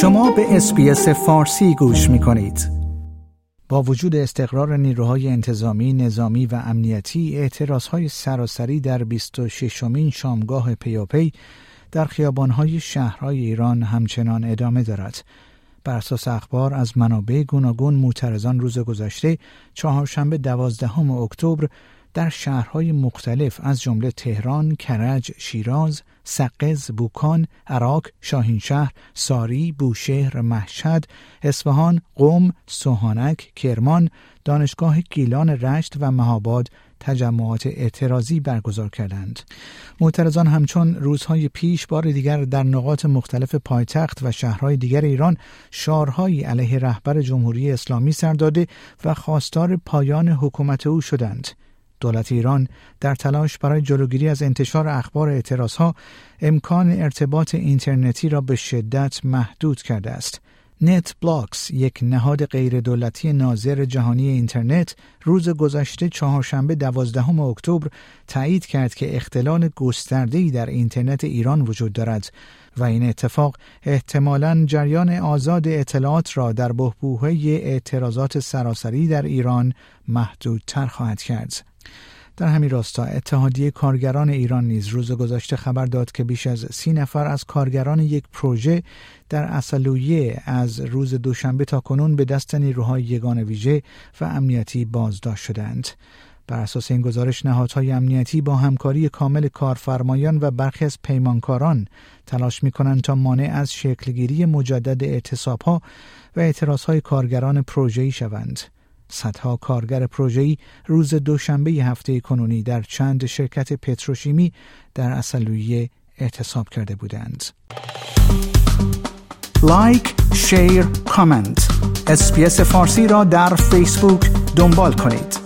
شما به Space فارسی گوش می کنید. با وجود استقرار نیروهای انتظامی، نظامی و امنیتی، اعتراضهای سراسری در 26مین شامگاه پیاپی در خیابانهای شهرهای ایران همچنان ادامه دارد. بر اساس اخبار از منابع گوناگون معترضان روز گذشته چهارشنبه دوازدهم اکتبر در شهرهای مختلف از جمله تهران، کرج، شیراز، سقز، بوکان، اراک، شاهین‌شهر، ساری، بوشهر، مشهد، اصفهان، قم، سوهانک، کرمان، دانشگاه گیلان رشت و مهاباد تجمعات اعتراضی برگزار کردند. معترضان همچون روزهای پیش بار دیگر در نقاط مختلف پایتخت و شهرهای دیگر ایران شارهایی علیه رهبر جمهوری اسلامی سر داده و خواستار پایان حکومت او شدند. دولت ایران در تلاش برای جلوگیری از انتشار اخبار اعتراض ها امکان ارتباط اینترنتی را به شدت محدود کرده است. NetBlocks یک نهاد غیر دولتی ناظر جهانی اینترنت روز گذشته چهارشنبه دوازدهم اکتبر تایید کرد که اختلال گسترده‌ای در اینترنت ایران وجود دارد و این اتفاق احتمالا جریان آزاد اطلاعات را در بحبوحه اعتراضات سراسری در ایران محدودتر خواهد کرد. در همین راستا اتحادیه کارگران ایران نیز روز گذشته خبر داد که بیش از سی نفر از کارگران یک پروژه در اصلویه از روز دوشنبه تا کنون به دست نیروهای یگان ویژه و امنیتی بازداشت شدند. بر اساس این گزارش نهادهای امنیتی با همکاری کامل کارفرمایان و برخی از پیمانکاران تلاش می کنند تا مانع از شکلگیری مجدد اعتصابها و اعتراضهای کارگران پروژه‌ای شوند. صدها کارگر پروژه‌ای روز دوشنبه هفته کنونی در چند شرکت پتروشیمی در عسلویه اعتصاب کرده بودند. like، share، comment. Space فارسی را در فیسبوک دنبال کنید.